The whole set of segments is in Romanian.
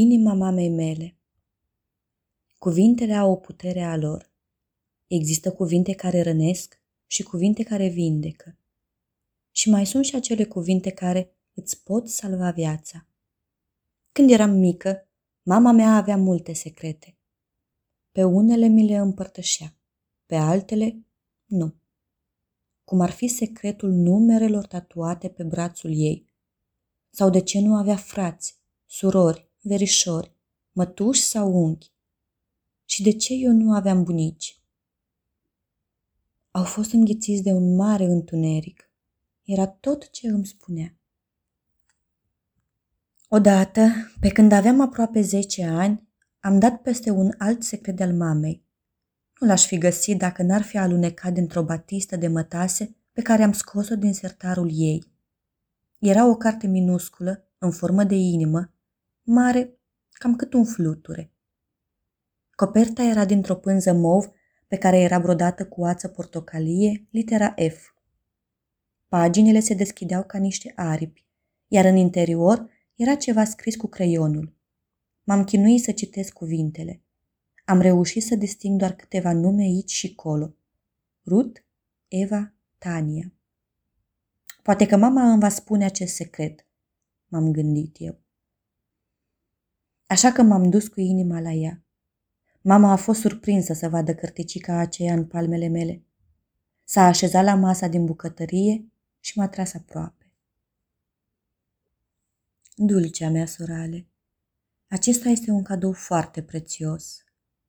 Inima mamei mele. Cuvintele au o putere a lor. Există cuvinte care rănesc și cuvinte care vindecă. Și mai sunt și acele cuvinte care îți pot salva viața. Când eram mică, mama mea avea multe secrete. Pe unele mi le împărtășea, pe altele nu. Cum ar fi secretul numerelor tatuate pe brațul ei. Sau de ce nu avea frați, surori, verișori, mătuși sau unchi? Și de ce eu nu aveam bunici? Au fost înghițiți de un mare întuneric. Era tot ce îmi spunea. Odată, pe când aveam aproape 10 ani, am dat peste un alt secret al mamei. Nu l-aș fi găsit dacă n-ar fi alunecat dintr-o batistă de mătase pe care am scos-o din sertarul ei. Era o carte minusculă, în formă de inimă, mare cam cât un fluture. Coperta era dintr-o pânză mov pe care era brodată cu ață portocalie litera F. Paginile se deschideau ca niște aripi, iar în interior era ceva scris cu creionul. M-am chinuit să citesc cuvintele. Am reușit să disting doar câteva nume aici și colo. Ruth, Eva, Tania. Poate că mama îmi va spune acest secret, m-am gândit eu. Așa că m-am dus cu inima la ea. Mama a fost surprinsă să vadă cărticica aceea în palmele mele. S-a așezat la masa din bucătărie și m-a tras aproape. Dulcea mea, sorale, acesta este un cadou foarte prețios,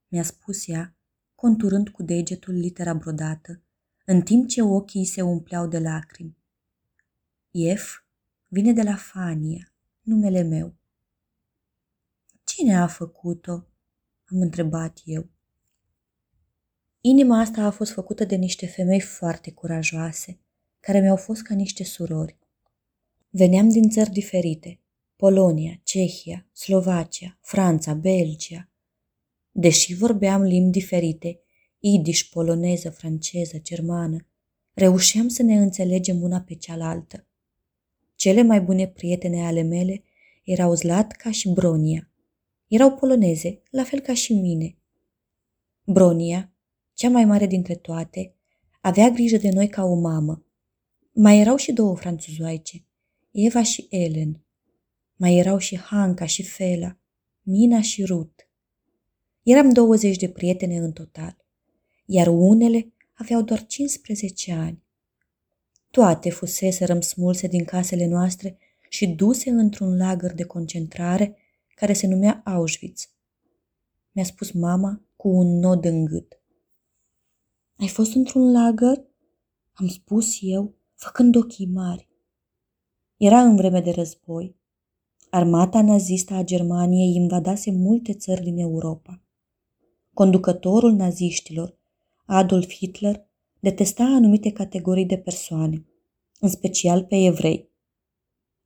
mi-a spus ea, conturând cu degetul litera brodată, în timp ce ochii se umpleau de lacrimi. F vine de la Fania, numele meu. Cine a făcut-o? Am întrebat eu. Inima asta a fost făcută de niște femei foarte curajoase, care mi-au fost ca niște surori. Veneam din țări diferite, Polonia, Cehia, Slovacia, Franța, Belgia. Deși vorbeam limbi diferite, idiș, poloneză, franceză, germană, reușeam să ne înțelegem una pe cealaltă. Cele mai bune prietene ale mele erau Zlatca și Bronia, erau poloneze, la fel ca și mine. Bronia, cea mai mare dintre toate, avea grijă de noi ca o mamă. Mai erau și două franțuzoaice, Eva și Ellen. Mai erau și Hanca și Fela, Mina și Ruth. Eram 20 de prietene în total, iar unele aveau doar 15 ani. Toate fuseserăm smulse din casele noastre și duse într-un lagăr de concentrare care se numea Auschwitz. Mi-a spus mama cu un nod în gât. Ai fost într-un lagăr? Am spus eu, făcând ochii mari. Era în vreme de război. Armata nazistă a Germaniei invadase multe țări din Europa. Conducătorul naziștilor, Adolf Hitler, detesta anumite categorii de persoane, în special pe evrei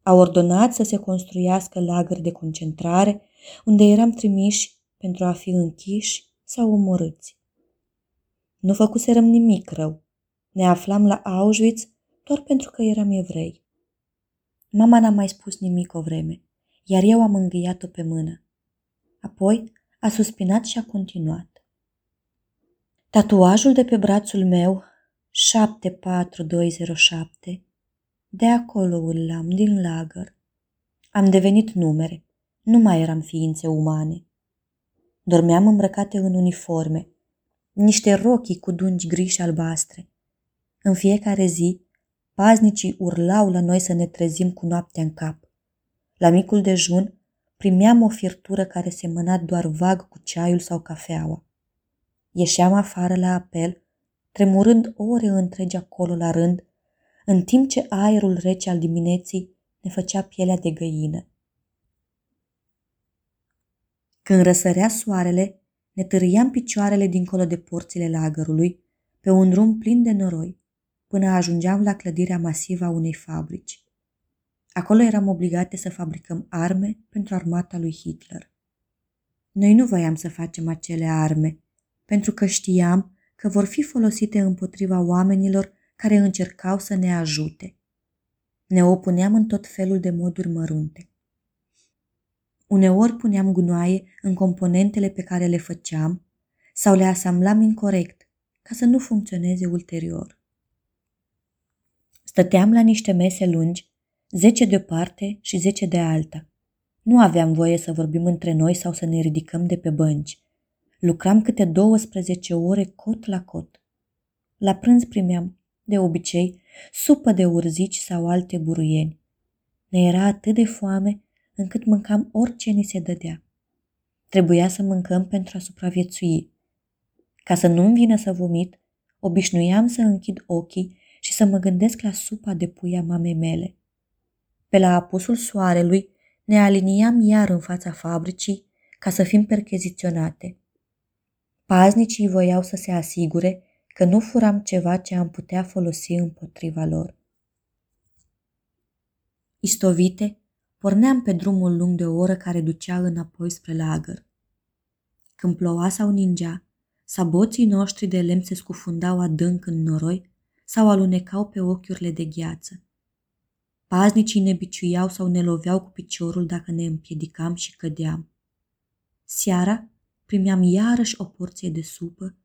a ordonat să se construiască lagări de concentrare unde eram trimiși pentru a fi închiși sau omorâți. Nu făcuserăm nimic rău. Ne aflam la Auschwitz doar pentru că eram evrei. Mama n-a mai spus nimic o vreme, iar eu am înghiat-o pe mână. Apoi a suspinat și a continuat. Tatuajul de pe brațul meu, 74207, de acolo îl am, din lagăr. Am devenit numere, nu mai eram ființe umane. Dormeam îmbrăcate în uniforme, niște rochii cu dungi gri și albastre. În fiecare zi, paznicii urlau la noi să ne trezim cu noaptea în cap. La micul dejun, primeam o firtură care semăna doar vag cu ceaiul sau cafeaua. Ieșeam afară la apel, tremurând ore întregi acolo la rând, în timp ce aerul rece al dimineții ne făcea pielea de găină. Când răsărea soarele, ne târâiam picioarele dincolo de porțile lagărului, pe un drum plin de noroi, până ajungeam la clădirea masivă a unei fabrici. Acolo eram obligate să fabricăm arme pentru armata lui Hitler. Noi nu voiam să facem acele arme, pentru că știam că vor fi folosite împotriva oamenilor care încercau să ne ajute. Ne opuneam în tot felul de moduri mărunte. Uneori puneam gunoaie în componentele pe care le făceam sau le asamblam incorrect ca să nu funcționeze ulterior. Stăteam la niște mese lungi, zece de o parte și zece de alta. Nu aveam voie să vorbim între noi sau să ne ridicăm de pe bănci. Lucram câte 12 ore cot la cot. La prânz primeam, de obicei, supă de urzici sau alte buruieni. Ne era atât de foame încât mâncam orice ni se dădea. Trebuia să mâncăm pentru a supraviețui. Ca să nu-mi vină să vomit, obișnuiam să închid ochii și să mă gândesc la supa de pui a mamei mele. Pe la apusul soarelui ne aliniam iar în fața fabricii ca să fim percheziționate. Paznicii voiau să se asigure că nu furam ceva ce am putea folosi împotriva lor. Istovite, porneam pe drumul lung de o oră care ducea înapoi spre lagăr. Când ploua sau ningea, saboții noștri de lemn se scufundau adânc în noroi sau alunecau pe ochiurile de gheață. Paznicii ne biciuiau sau ne loveau cu piciorul dacă ne împiedicam și cădeam. Seara primeam iarăși o porție de supă,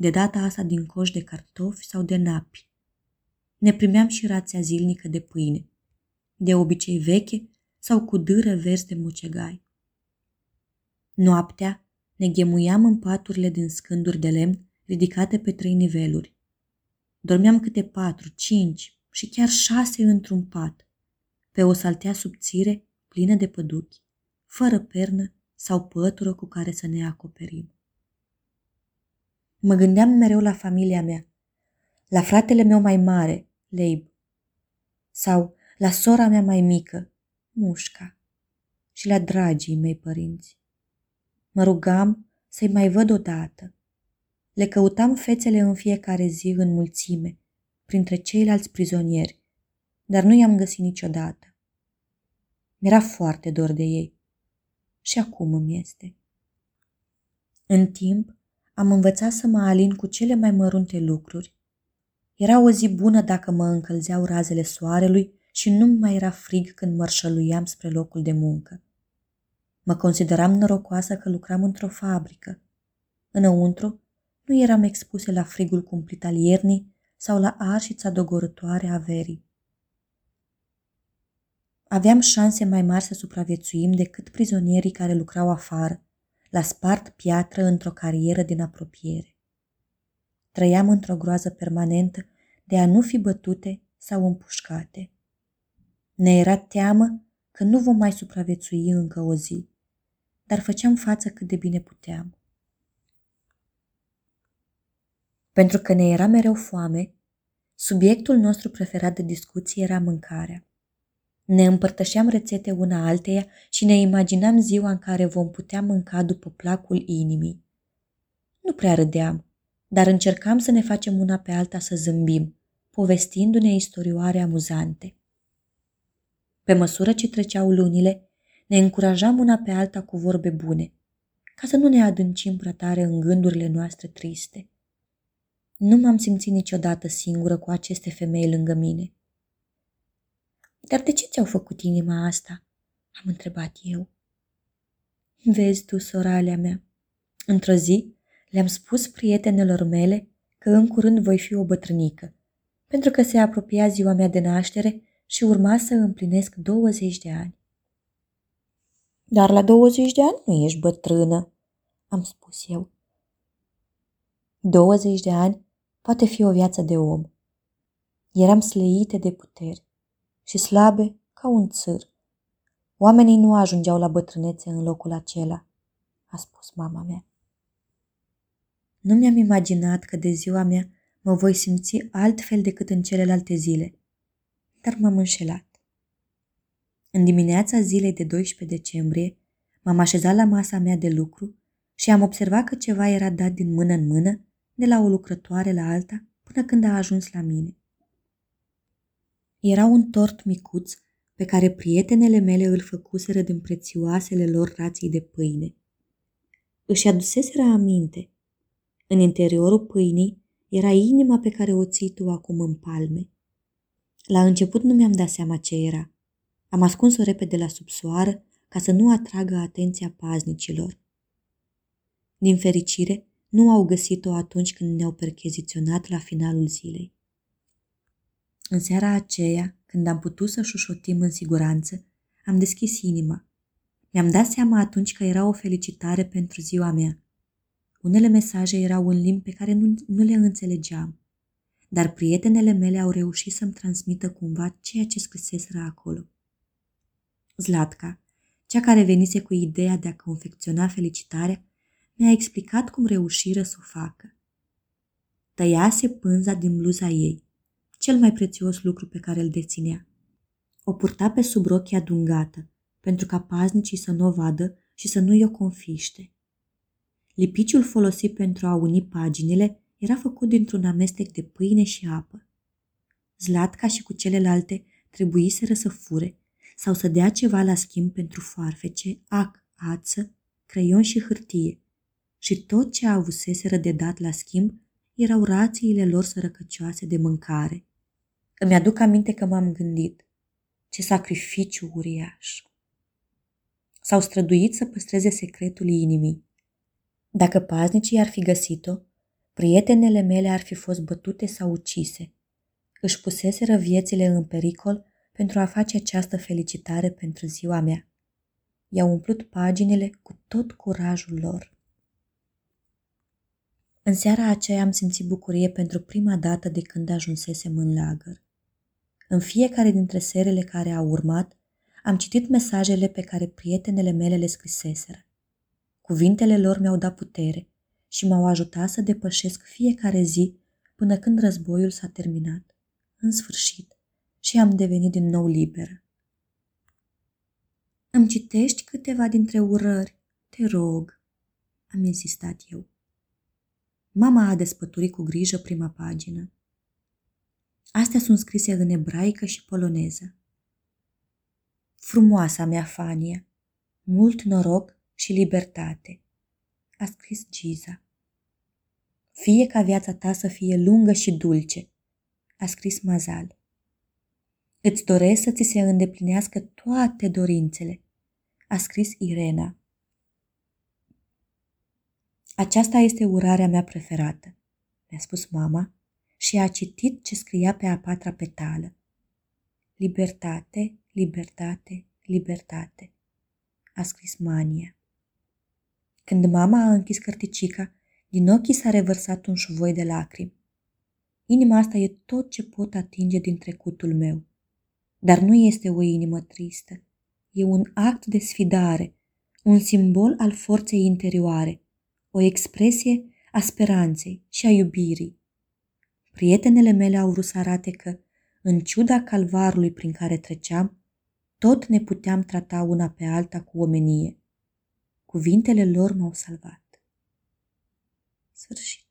de data asta din coș de cartofi sau de napi. Ne primeam și rația zilnică de pâine, de obicei veche sau cu dâră verzi de mucegai. Noaptea ne ghemuiam în paturile din scânduri de lemn ridicate pe trei niveluri. Dormeam câte patru, cinci și chiar șase într-un pat, pe o saltea subțire plină de păduchi, fără pernă sau pătură cu care să ne acoperim. Mă gândeam mereu la familia mea, la fratele meu mai mare, Leib, sau la sora mea mai mică, Mușca, și la dragii mei părinți. Mă rugam să-i mai văd odată. Le căutam fețele în fiecare zi în mulțime, printre ceilalți prizonieri, dar nu i-am găsit niciodată. Mi-era foarte dor de ei. Și acum îmi este. În timp, am învățat să mă alin cu cele mai mărunte lucruri. Era o zi bună dacă mă încălzeau razele soarelui și nu mai era frig când mărșăluiam spre locul de muncă. Mă consideram norocoasă că lucram într-o fabrică. Înăuntru, nu eram expuse la frigul cumplit al iernii sau la arșița dogorătoare a verii. Aveam șanse mai mari să supraviețuim decât prizonierii care lucrau afară, la spart piatră într-o carieră din apropiere. Trăiam într-o groază permanentă de a nu fi bătute sau împușcate. Ne era teamă că nu vom mai supraviețui încă o zi, dar făceam față cât de bine puteam. Pentru că ne era mereu foame, subiectul nostru preferat de discuție era mâncarea. Ne împărtășeam rețete una alteia și ne imaginam ziua în care vom putea mânca după placul inimii. Nu prea râdeam, dar încercam să ne facem una pe alta să zâmbim, povestindu-ne istorioare amuzante. Pe măsură ce treceau lunile, ne încurajam una pe alta cu vorbe bune, ca să nu ne adâncim prea tare în gândurile noastre triste. Nu m-am simțit niciodată singură cu aceste femei lângă mine. Dar de ce ți-au făcut inima asta? Am întrebat eu. Vezi tu, soralea mea, într-o zi le-am spus prietenelor mele că în curând voi fi o bătrânică, pentru că se apropia ziua mea de naștere și urma să împlinesc 20 de ani. Dar la 20 de ani nu ești bătrână, am spus eu. 20 de ani poate fi o viață de om. Eram slăite de puteri și slabe ca un țâr. Oamenii nu ajungeau la bătrânețe în locul acela, a spus mama mea. Nu mi-am imaginat că de ziua mea mă voi simți altfel decât în celelalte zile, dar m-am înșelat. În dimineața zilei de 12 decembrie, m-am așezat la masa mea de lucru și am observat că ceva era dat din mână în mână, de la o lucrătoare la alta, până când a ajuns la mine. Era un tort micuț pe care prietenele mele îl făcuseră din prețioasele lor rații de pâine. Își aduseseră aminte. În interiorul pâinii era inima pe care o ții tu acum în palme. La început nu mi-am dat seama ce era. Am ascuns-o repede la subsoară, ca să nu atragă atenția paznicilor. Din fericire, nu au găsit-o atunci când ne-au percheziționat la finalul zilei. În seara aceea, când am putut să șușotim în siguranță, am deschis inima. Mi-am dat seama atunci că era o felicitare pentru ziua mea. Unele mesaje erau în limbi pe care nu, nu le înțelegeam, dar prietenele mele au reușit să-mi transmită cumva ceea ce scriseseră acolo. Zlatca, cea care venise cu ideea de a confecționa felicitarea, mi-a explicat cum reușiră să o facă. Tăiase pânza din bluza ei, cel mai prețios lucru pe care îl deținea. O purta pe sub rochia dungată, pentru ca paznicii să nu o vadă și să nu-i o confiște. Lipiciul folosit pentru a uni paginile era făcut dintr-un amestec de pâine și apă. Zlatca și cu celelalte trebuiseră să fure sau să dea ceva la schimb pentru foarfece, ac, ață, creion și hârtie. Și tot ce avuseseră de dat la schimb erau rațiile lor sărăcăcioase de mâncare. Îmi aduc aminte că m-am gândit, ce sacrificiu uriaș. S-au străduit să păstreze secretul inimii. Dacă paznicii ar fi găsit-o, prietenele mele ar fi fost bătute sau ucise. Își puseseră viețile în pericol pentru a face această felicitare pentru ziua mea. I-au umplut paginile cu tot curajul lor. În seara aceea am simțit bucurie pentru prima dată de când ajunsesem în lagăr. În fiecare dintre serele care au urmat, am citit mesajele pe care prietenele mele le scriseseră. Cuvintele lor mi-au dat putere și m-au ajutat să depășesc fiecare zi până când războiul s-a terminat. În sfârșit, și am devenit din nou liberă. Îmi citești câteva dintre urări, te rog, am insistat eu. Mama a despăturit cu grijă prima pagină. Astea sunt scrise în ebraică și poloneză. Frumoasa mea Fania, mult noroc și libertate, a scris Giza. Fie ca viața ta să fie lungă și dulce, a scris Mazal. Îți doresc să ți se îndeplinească toate dorințele, a scris Irena. Aceasta este urarea mea preferată, mi-a spus mama și a citit ce scria pe a patra petală. Libertate, libertate, libertate, a scris Mania. Când mama a închis cărticica, din ochii s-a revărsat un șuvoi de lacrimi. Inima asta e tot ce pot atinge din trecutul meu. Dar nu este o inimă tristă. E un act de sfidare, un simbol al forței interioare, o expresie a speranței și a iubirii. Prietenele mele au vrut să arate că, în ciuda calvarului prin care treceam, tot ne puteam trata una pe alta cu omenie. Cuvintele lor m-au salvat. Sfârșit.